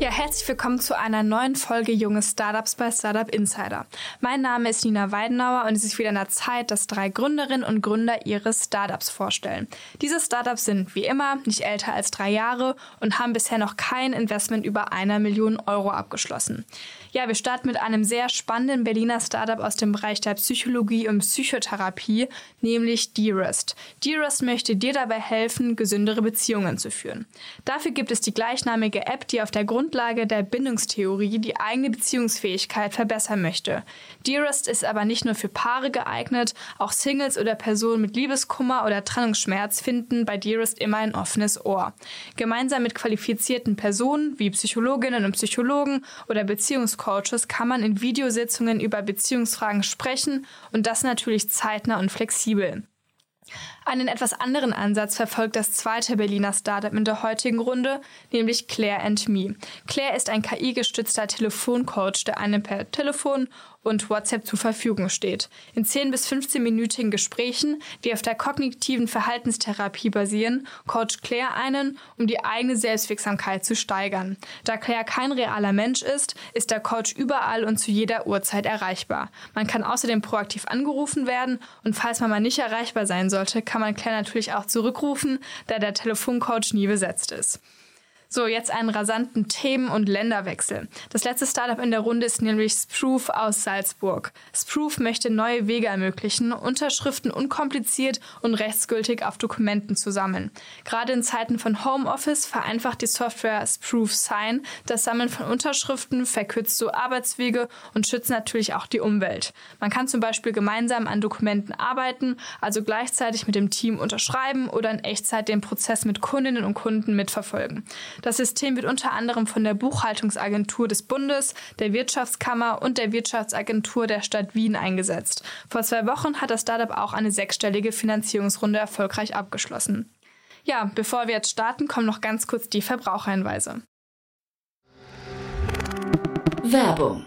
Ja, herzlich willkommen zu einer neuen Folge Junge Startups bei Startup Insider. Mein Name ist Nina Weidenauer und es ist wieder an der Zeit, dass drei Gründerinnen und Gründer ihre Startups vorstellen. Diese Startups sind wie immer nicht älter als drei Jahre und haben bisher noch kein Investment über einer Million Euro abgeschlossen. Ja, wir starten mit einem sehr spannenden Berliner Startup aus dem Bereich der Psychologie und Psychotherapie, nämlich Dearest. Dearest möchte dir dabei helfen, gesündere Beziehungen zu führen. Dafür gibt es die gleichnamige App, die auf der Grundlage der Bindungstheorie die eigene Beziehungsfähigkeit verbessern möchte. Dearest ist aber nicht nur für Paare geeignet, auch Singles oder Personen mit Liebeskummer oder Trennungsschmerz finden bei Dearest immer ein offenes Ohr. Gemeinsam mit qualifizierten Personen wie Psychologinnen und Psychologen oder Beziehungs Coaches kann man in Videositzungen über Beziehungsfragen sprechen und das natürlich zeitnah und flexibel. Einen etwas anderen Ansatz verfolgt das zweite Berliner Startup in der heutigen Runde, nämlich Claire and Me. Claire ist ein KI-gestützter Telefoncoach, der einem per Telefon und WhatsApp zur Verfügung steht. In 10 bis 15-minütigen Gesprächen, die auf der kognitiven Verhaltenstherapie basieren, coacht Claire einen, um die eigene Selbstwirksamkeit zu steigern. Da Claire kein realer Mensch ist, ist der Coach überall und zu jeder Uhrzeit erreichbar. Man kann außerdem proaktiv angerufen werden und falls man mal nicht erreichbar sein sollte, kann man Claire natürlich auch zurückrufen, da der Telefoncoach nie besetzt ist. So, jetzt einen rasanten Themen- und Länderwechsel. Das letzte Startup in der Runde ist nämlich Sproof aus Salzburg. Sproof möchte neue Wege ermöglichen, Unterschriften unkompliziert und rechtsgültig auf Dokumenten zu sammeln. Gerade in Zeiten von Homeoffice vereinfacht die Software Sproof Sign das Sammeln von Unterschriften, verkürzt so Arbeitswege und schützt natürlich auch die Umwelt. Man kann zum Beispiel gemeinsam an Dokumenten arbeiten, also gleichzeitig mit dem Team unterschreiben oder in Echtzeit den Prozess mit Kundinnen und Kunden mitverfolgen. Das System wird unter anderem von der Buchhaltungsagentur des Bundes, der Wirtschaftskammer und der Wirtschaftsagentur der Stadt Wien eingesetzt. Vor zwei Wochen hat das Startup auch eine sechsstellige Finanzierungsrunde erfolgreich abgeschlossen. Ja, bevor wir jetzt starten, kommen noch ganz kurz die Verbraucherhinweise. Werbung.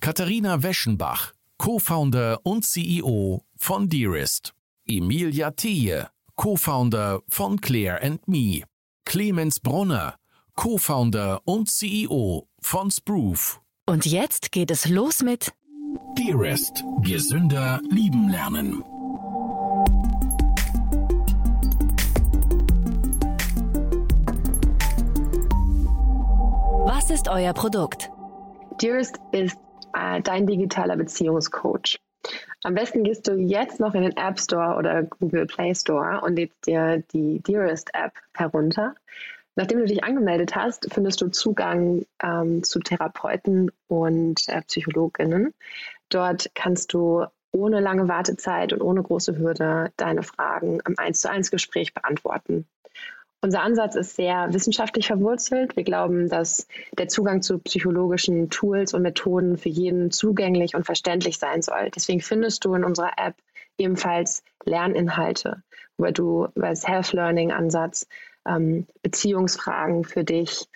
Katharina Weschenbach, Co-Founder und CEO von Dearest. Emilia Theje, Co-Founder von Claire and Me. Clemens Brunner, Co-Founder und CEO von Sproof. und jetzt geht es los mit Dearest, gesünder lieben lernen. Was ist euer Produkt? Dearest ist äh, dein digitaler Beziehungscoach. Am besten gehst du jetzt noch in den App Store oder Google Play Store und lädst dir die Dearest App herunter. Nachdem du dich angemeldet hast, findest du Zugang ähm, zu Therapeuten und äh, Psychologinnen. Dort kannst du ohne lange Wartezeit und ohne große Hürde deine Fragen im 1 zu 1 Gespräch beantworten. Unser Ansatz ist sehr wissenschaftlich verwurzelt. Wir glauben, dass der Zugang zu psychologischen Tools und Methoden für jeden zugänglich und verständlich sein soll. Deswegen findest du in unserer App ebenfalls Lerninhalte, wo du über das Health-Learning-Ansatz ähm, Beziehungsfragen für dich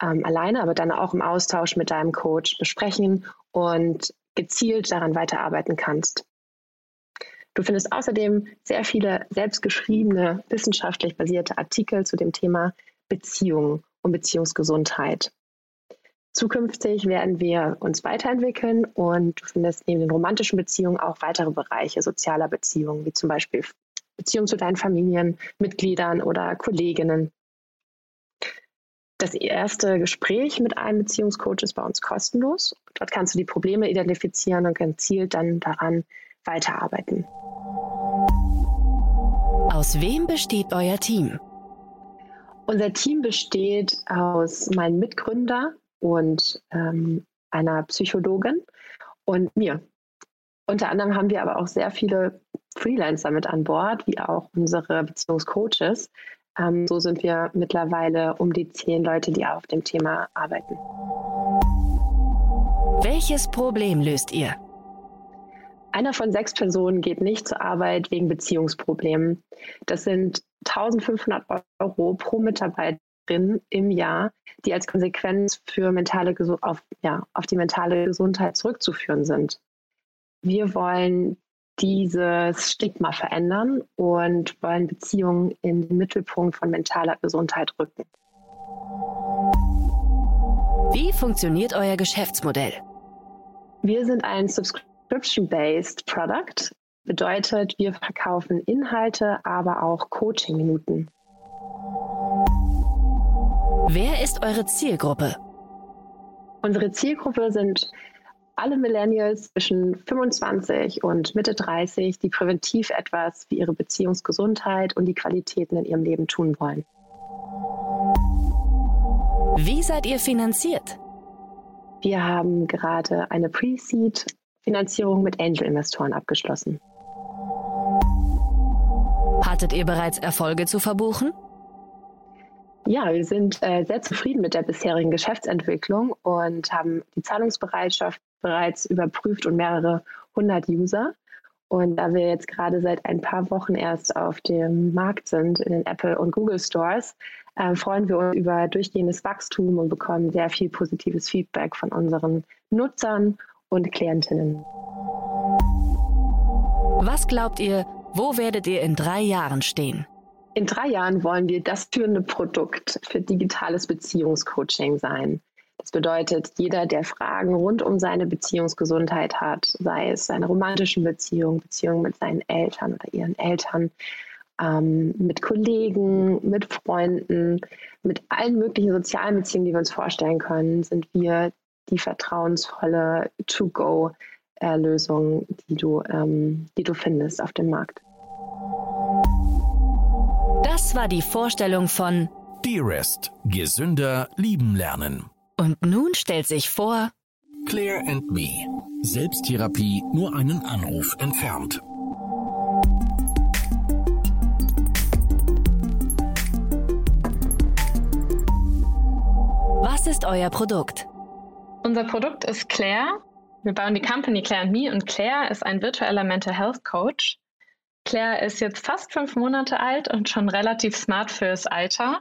ähm, alleine, aber dann auch im Austausch mit deinem Coach besprechen und gezielt daran weiterarbeiten kannst. Du findest außerdem sehr viele selbstgeschriebene, wissenschaftlich basierte Artikel zu dem Thema Beziehungen und Beziehungsgesundheit. Zukünftig werden wir uns weiterentwickeln und du findest neben den romantischen Beziehungen auch weitere Bereiche sozialer Beziehungen, wie zum Beispiel Beziehungen zu deinen Familienmitgliedern oder Kolleginnen. Das erste Gespräch mit einem Beziehungscoach ist bei uns kostenlos. Dort kannst du die Probleme identifizieren und gezielt dann daran weiterarbeiten. Aus wem besteht euer Team? Unser Team besteht aus meinem Mitgründer und ähm, einer Psychologin und mir. Unter anderem haben wir aber auch sehr viele Freelancer mit an Bord, wie auch unsere Beziehungscoaches. Ähm, so sind wir mittlerweile um die zehn Leute, die auf dem Thema arbeiten. Welches Problem löst ihr? Einer von sechs Personen geht nicht zur Arbeit wegen Beziehungsproblemen. Das sind 1500 Euro pro Mitarbeiterin im Jahr, die als Konsequenz für mentale auf, ja, auf die mentale Gesundheit zurückzuführen sind. Wir wollen dieses Stigma verändern und wollen Beziehungen in den Mittelpunkt von mentaler Gesundheit rücken. Wie funktioniert euer Geschäftsmodell? Wir sind ein Subscription-based Product. Bedeutet, wir verkaufen Inhalte, aber auch Coaching-Minuten. Wer ist eure Zielgruppe? Unsere Zielgruppe sind alle Millennials zwischen 25 und Mitte 30, die präventiv etwas für ihre Beziehungsgesundheit und die Qualitäten in ihrem Leben tun wollen. Wie seid ihr finanziert? Wir haben gerade eine Pre-Seed-Finanzierung mit Angel-Investoren abgeschlossen. Hattet ihr bereits Erfolge zu verbuchen? Ja, wir sind äh, sehr zufrieden mit der bisherigen Geschäftsentwicklung und haben die Zahlungsbereitschaft bereits überprüft und mehrere hundert User. Und da wir jetzt gerade seit ein paar Wochen erst auf dem Markt sind, in den Apple und Google Stores, äh, freuen wir uns über durchgehendes Wachstum und bekommen sehr viel positives Feedback von unseren Nutzern und Klientinnen. Was glaubt ihr, wo werdet ihr in drei Jahren stehen? In drei Jahren wollen wir das führende Produkt für digitales Beziehungscoaching sein. Das bedeutet, jeder, der Fragen rund um seine Beziehungsgesundheit hat, sei es seine romantischen Beziehungen, Beziehungen mit seinen Eltern oder ihren Eltern, ähm, mit Kollegen, mit Freunden, mit allen möglichen sozialen Beziehungen, die wir uns vorstellen können, sind wir die vertrauensvolle To-Go-Lösung, die, du, ähm, die du findest auf dem Markt. Das war die Vorstellung von Dearest, gesünder lieben lernen. Und nun stellt sich vor Claire and Me. Selbsttherapie nur einen Anruf entfernt. Was ist euer Produkt? Unser Produkt ist Claire. Wir bauen die Company Claire and Me und Claire ist ein virtueller Mental Health Coach, Claire ist jetzt fast fünf Monate alt und schon relativ smart fürs Alter.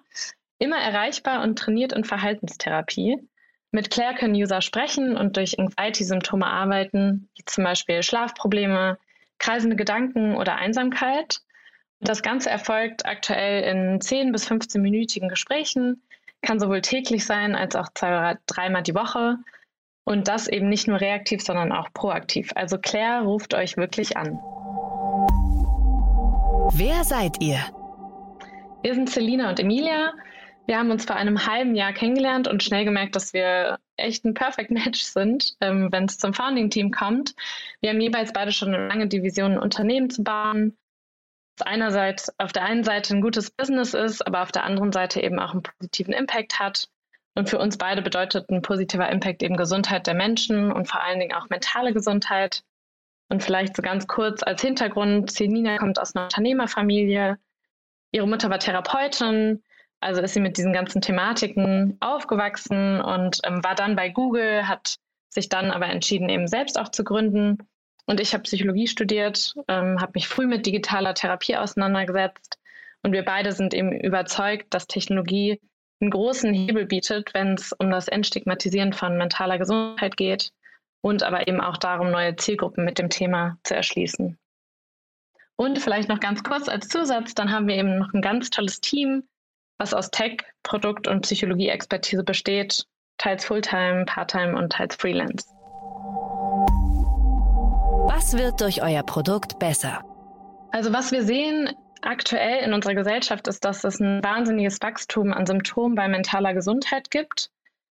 Immer erreichbar und trainiert in Verhaltenstherapie. Mit Claire können User sprechen und durch Anxiety-Symptome arbeiten, wie zum Beispiel Schlafprobleme, kreisende Gedanken oder Einsamkeit. Das Ganze erfolgt aktuell in 10 bis 15-minütigen Gesprächen, kann sowohl täglich sein als auch zwei oder dreimal die Woche. Und das eben nicht nur reaktiv, sondern auch proaktiv. Also Claire ruft euch wirklich an. Wer seid ihr? Wir sind Selina und Emilia. Wir haben uns vor einem halben Jahr kennengelernt und schnell gemerkt, dass wir echt ein Perfect Match sind, ähm, wenn es zum Founding-Team kommt. Wir haben jeweils beide schon eine lange Division, ein Unternehmen zu bauen. Einerseits auf der einen Seite ein gutes Business ist, aber auf der anderen Seite eben auch einen positiven Impact hat. Und für uns beide bedeutet ein positiver Impact eben Gesundheit der Menschen und vor allen Dingen auch mentale Gesundheit. Und vielleicht so ganz kurz als Hintergrund, Selina kommt aus einer Unternehmerfamilie. Ihre Mutter war Therapeutin, also ist sie mit diesen ganzen Thematiken aufgewachsen und ähm, war dann bei Google, hat sich dann aber entschieden, eben selbst auch zu gründen. Und ich habe Psychologie studiert, ähm, habe mich früh mit digitaler Therapie auseinandergesetzt. Und wir beide sind eben überzeugt, dass Technologie einen großen Hebel bietet, wenn es um das Entstigmatisieren von mentaler Gesundheit geht und aber eben auch darum, neue Zielgruppen mit dem Thema zu erschließen. Und vielleicht noch ganz kurz als Zusatz, dann haben wir eben noch ein ganz tolles Team, was aus Tech, Produkt und Psychologie-Expertise besteht, teils Fulltime, Parttime und teils Freelance. Was wird durch euer Produkt besser? Also was wir sehen aktuell in unserer Gesellschaft ist, dass es ein wahnsinniges Wachstum an Symptomen bei mentaler Gesundheit gibt.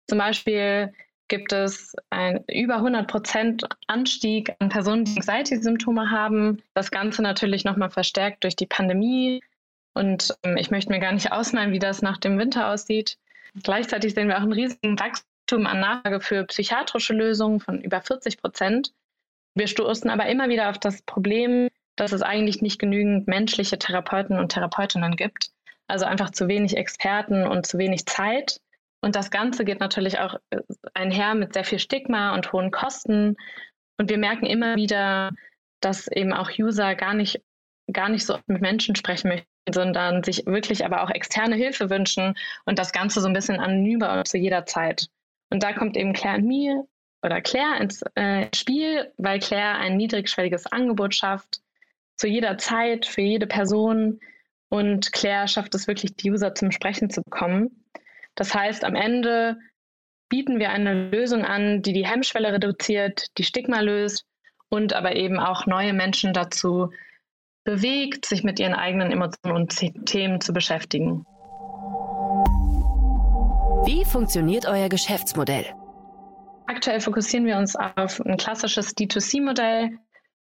Zum Beispiel gibt es einen über 100 Prozent Anstieg an Personen, die Anxiety-Symptome haben. Das Ganze natürlich nochmal verstärkt durch die Pandemie. Und ähm, ich möchte mir gar nicht ausmalen, wie das nach dem Winter aussieht. Gleichzeitig sehen wir auch einen riesigen Wachstum an Nachfrage für psychiatrische Lösungen von über 40 Prozent. Wir stoßen aber immer wieder auf das Problem, dass es eigentlich nicht genügend menschliche Therapeuten und Therapeutinnen gibt. Also einfach zu wenig Experten und zu wenig Zeit. Und das Ganze geht natürlich auch äh, einher mit sehr viel Stigma und hohen Kosten. Und wir merken immer wieder, dass eben auch User gar nicht, gar nicht so mit Menschen sprechen möchten, sondern sich wirklich aber auch externe Hilfe wünschen und das Ganze so ein bisschen anonymer zu jeder Zeit. Und da kommt eben Claire und Me oder Claire ins äh, Spiel, weil Claire ein niedrigschwelliges Angebot schafft, zu jeder Zeit, für jede Person. Und Claire schafft es wirklich, die User zum Sprechen zu bekommen. Das heißt, am Ende bieten wir eine Lösung an, die die Hemmschwelle reduziert, die Stigma löst und aber eben auch neue Menschen dazu bewegt, sich mit ihren eigenen Emotionen und Themen zu beschäftigen. Wie funktioniert euer Geschäftsmodell? Aktuell fokussieren wir uns auf ein klassisches D2C-Modell,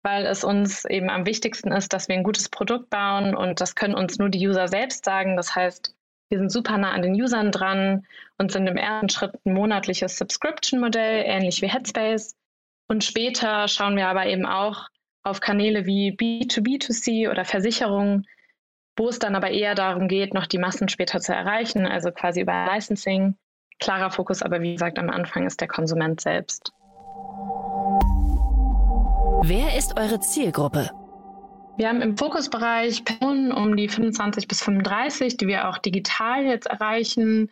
weil es uns eben am wichtigsten ist, dass wir ein gutes Produkt bauen und das können uns nur die User selbst sagen. Das heißt, wir sind super nah an den Usern dran und sind im ersten Schritt ein monatliches Subscription-Modell, ähnlich wie Headspace. Und später schauen wir aber eben auch auf Kanäle wie B2B2C oder Versicherungen, wo es dann aber eher darum geht, noch die Massen später zu erreichen, also quasi über Licensing. Klarer Fokus aber, wie gesagt, am Anfang ist der Konsument selbst. Wer ist eure Zielgruppe? Wir haben im Fokusbereich Personen um die 25 bis 35, die wir auch digital jetzt erreichen.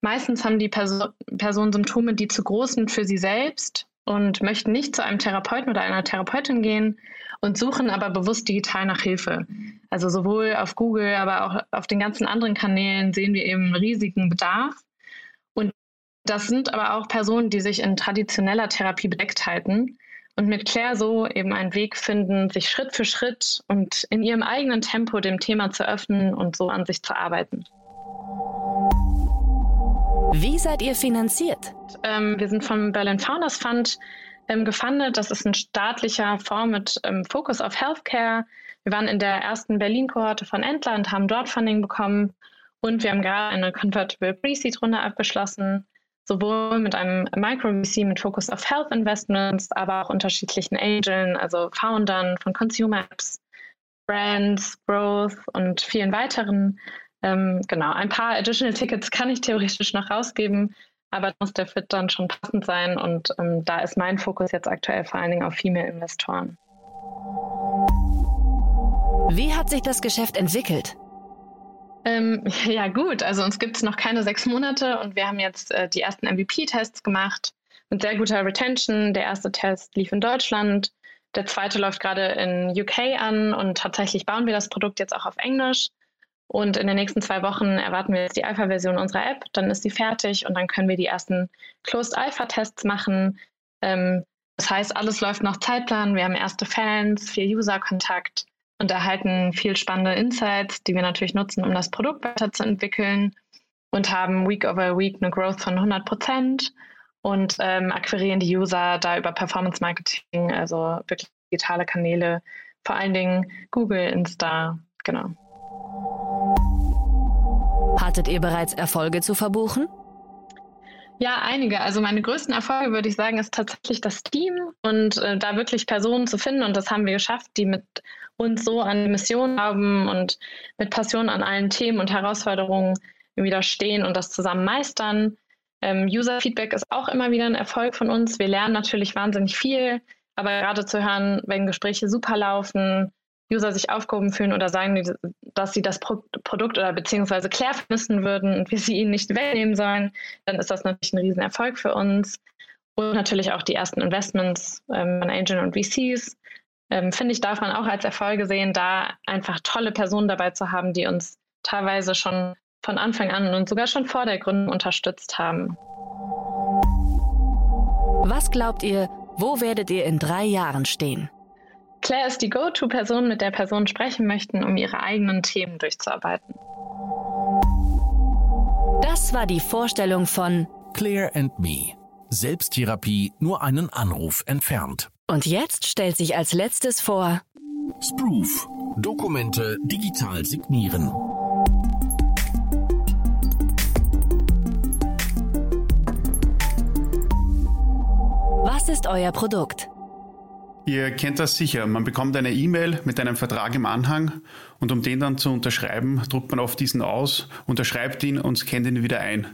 Meistens haben die Perso Personen Symptome, die zu groß sind für sie selbst und möchten nicht zu einem Therapeuten oder einer Therapeutin gehen und suchen aber bewusst digital nach Hilfe. Also sowohl auf Google, aber auch auf den ganzen anderen Kanälen sehen wir eben riesigen Bedarf. Das sind aber auch Personen, die sich in traditioneller Therapie bedeckt halten und mit Claire so eben einen Weg finden, sich Schritt für Schritt und in ihrem eigenen Tempo dem Thema zu öffnen und so an sich zu arbeiten. Wie seid ihr finanziert? Ähm, wir sind vom Berlin Founders Fund ähm, gefundet. Das ist ein staatlicher Fonds mit ähm, Fokus auf Healthcare. Wir waren in der ersten Berlin-Kohorte von Entler und haben dort Funding bekommen. Und wir haben gerade eine Convertible Pre-Seed-Runde abgeschlossen sowohl mit einem Micro-VC mit Fokus auf Health Investments, aber auch unterschiedlichen Angeln, also Foundern von Consumer Apps, Brands, Growth und vielen weiteren. Ähm, genau, ein paar Additional Tickets kann ich theoretisch noch rausgeben, aber muss der Fit dann schon passend sein und ähm, da ist mein Fokus jetzt aktuell vor allen Dingen auf Female-Investoren. Wie hat sich das Geschäft entwickelt? Ähm, ja, gut. Also uns gibt es noch keine sechs Monate und wir haben jetzt äh, die ersten MVP-Tests gemacht mit sehr guter Retention. Der erste Test lief in Deutschland, der zweite läuft gerade in UK an und tatsächlich bauen wir das Produkt jetzt auch auf Englisch. Und in den nächsten zwei Wochen erwarten wir jetzt die Alpha-Version unserer App. Dann ist sie fertig und dann können wir die ersten Closed Alpha-Tests machen. Ähm, das heißt, alles läuft nach Zeitplan. Wir haben erste Fans, viel User-Kontakt und erhalten viel spannende Insights, die wir natürlich nutzen, um das Produkt weiterzuentwickeln und haben Week over Week eine Growth von 100 Prozent und ähm, akquirieren die User da über Performance Marketing, also wirklich digitale Kanäle, vor allen Dingen Google, Insta, genau. Hattet ihr bereits Erfolge zu verbuchen? Ja, einige. Also meine größten Erfolge, würde ich sagen, ist tatsächlich das Team und äh, da wirklich Personen zu finden. Und das haben wir geschafft, die mit uns so an Mission haben und mit Passion an allen Themen und Herausforderungen widerstehen und das zusammen meistern. Ähm, User-Feedback ist auch immer wieder ein Erfolg von uns. Wir lernen natürlich wahnsinnig viel, aber gerade zu hören, wenn Gespräche super laufen, User sich aufgehoben fühlen oder sagen, dass sie das Pro Produkt oder beziehungsweise Claire vermissen würden und wir sie ihnen nicht wegnehmen sollen, dann ist das natürlich ein Riesenerfolg für uns. Und natürlich auch die ersten Investments ähm, von Angel und VCs. Ähm, Finde ich, darf man auch als Erfolge sehen, da einfach tolle Personen dabei zu haben, die uns teilweise schon von Anfang an und sogar schon vor der Gründung unterstützt haben. Was glaubt ihr, wo werdet ihr in drei Jahren stehen? Claire ist die Go-To-Person, mit der Personen sprechen möchten, um ihre eigenen Themen durchzuarbeiten. Das war die Vorstellung von Claire and Me. Selbsttherapie nur einen Anruf entfernt. Und jetzt stellt sich als letztes vor Sproof. Dokumente digital signieren. Was ist euer Produkt? Ihr kennt das sicher. Man bekommt eine E-Mail mit einem Vertrag im Anhang und um den dann zu unterschreiben, druckt man auf diesen aus, unterschreibt ihn und scannt ihn wieder ein.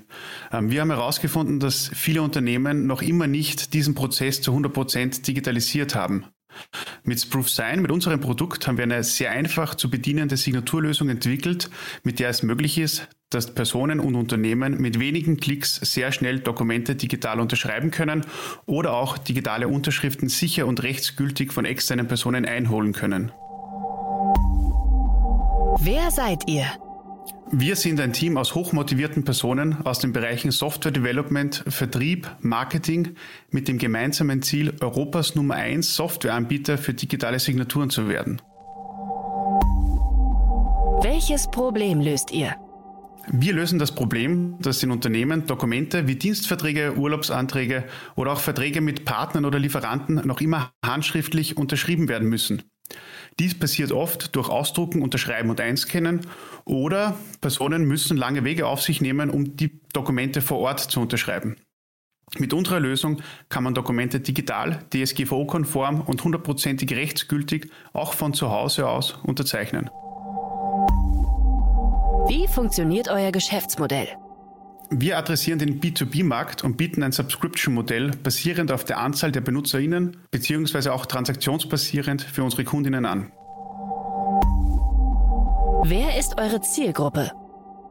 Ähm, wir haben herausgefunden, dass viele Unternehmen noch immer nicht diesen Prozess zu 100 Prozent digitalisiert haben. Mit Sproof Sign, mit unserem Produkt, haben wir eine sehr einfach zu bedienende Signaturlösung entwickelt, mit der es möglich ist, dass Personen und Unternehmen mit wenigen Klicks sehr schnell Dokumente digital unterschreiben können oder auch digitale Unterschriften sicher und rechtsgültig von externen Personen einholen können. Wer seid ihr? Wir sind ein Team aus hochmotivierten Personen aus den Bereichen Software Development, Vertrieb, Marketing mit dem gemeinsamen Ziel, Europas Nummer 1 Softwareanbieter für digitale Signaturen zu werden. Welches Problem löst ihr? Wir lösen das Problem, dass in Unternehmen Dokumente wie Dienstverträge, Urlaubsanträge oder auch Verträge mit Partnern oder Lieferanten noch immer handschriftlich unterschrieben werden müssen. Dies passiert oft durch Ausdrucken, Unterschreiben und Einscannen oder Personen müssen lange Wege auf sich nehmen, um die Dokumente vor Ort zu unterschreiben. Mit unserer Lösung kann man Dokumente digital, DSGVO-konform und hundertprozentig rechtsgültig auch von zu Hause aus unterzeichnen. Wie funktioniert euer Geschäftsmodell? Wir adressieren den B2B-Markt und bieten ein Subscription-Modell basierend auf der Anzahl der BenutzerInnen beziehungsweise auch transaktionsbasierend für unsere Kundinnen an. Wer ist eure Zielgruppe?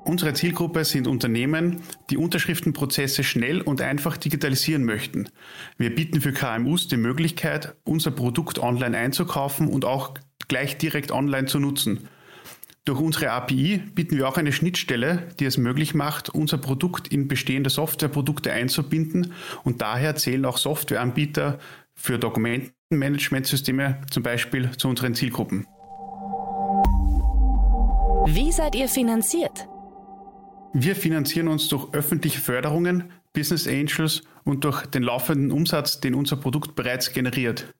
Unsere Zielgruppe sind Unternehmen, die Unterschriftenprozesse schnell und einfach digitalisieren möchten. Wir bieten für KMUs die Möglichkeit, unser Produkt online einzukaufen und auch gleich direkt online zu nutzen. Durch unsere API bieten wir auch eine Schnittstelle, die es möglich macht, unser Produkt in bestehende Softwareprodukte einzubinden und daher zählen auch Softwareanbieter für Dokumentenmanagementsysteme zum Beispiel zu unseren Zielgruppen. Wie seid ihr finanziert? Wir finanzieren uns durch öffentliche Förderungen, Business Angels und durch den laufenden Umsatz, den unser Produkt bereits generiert.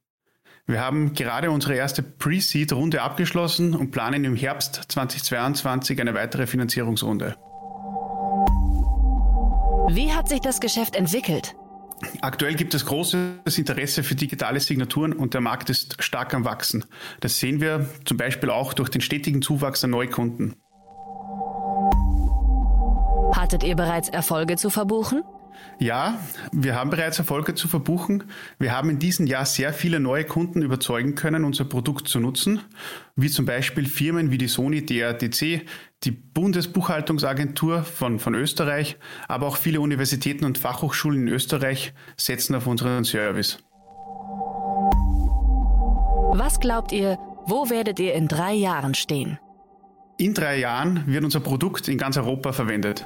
Wir haben gerade unsere erste Pre-Seed-Runde abgeschlossen und planen im Herbst 2022 eine weitere Finanzierungsrunde. Wie hat sich das Geschäft entwickelt? Aktuell gibt es großes Interesse für digitale Signaturen und der Markt ist stark am Wachsen. Das sehen wir zum Beispiel auch durch den stetigen Zuwachs an Neukunden. Hattet ihr bereits Erfolge zu verbuchen? Ja, wir haben bereits Erfolge zu verbuchen. Wir haben in diesem Jahr sehr viele neue Kunden überzeugen können, unser Produkt zu nutzen, wie zum Beispiel Firmen wie die Sony DRDC, die Bundesbuchhaltungsagentur von, von Österreich, aber auch viele Universitäten und Fachhochschulen in Österreich setzen auf unseren Service. Was glaubt ihr, wo werdet ihr in drei Jahren stehen? In drei Jahren wird unser Produkt in ganz Europa verwendet.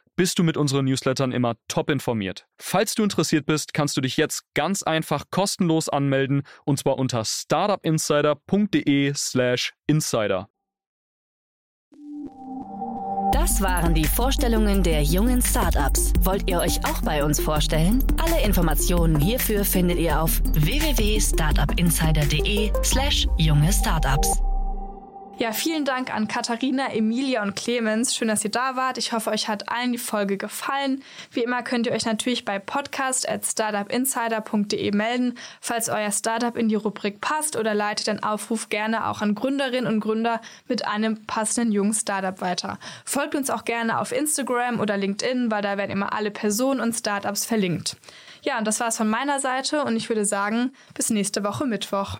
bist du mit unseren Newslettern immer top informiert. Falls du interessiert bist, kannst du dich jetzt ganz einfach kostenlos anmelden und zwar unter startupinsider.de/slash insider. Das waren die Vorstellungen der jungen Startups. Wollt ihr euch auch bei uns vorstellen? Alle Informationen hierfür findet ihr auf www.startupinsider.de/slash junge Startups. Ja, vielen Dank an Katharina, Emilia und Clemens. Schön, dass ihr da wart. Ich hoffe, euch hat allen die Folge gefallen. Wie immer könnt ihr euch natürlich bei podcast at startupinsider.de melden, falls euer Startup in die Rubrik passt oder leitet den Aufruf gerne auch an Gründerinnen und Gründer mit einem passenden jungen Startup weiter. Folgt uns auch gerne auf Instagram oder LinkedIn, weil da werden immer alle Personen und Startups verlinkt. Ja, und das war's von meiner Seite und ich würde sagen, bis nächste Woche Mittwoch.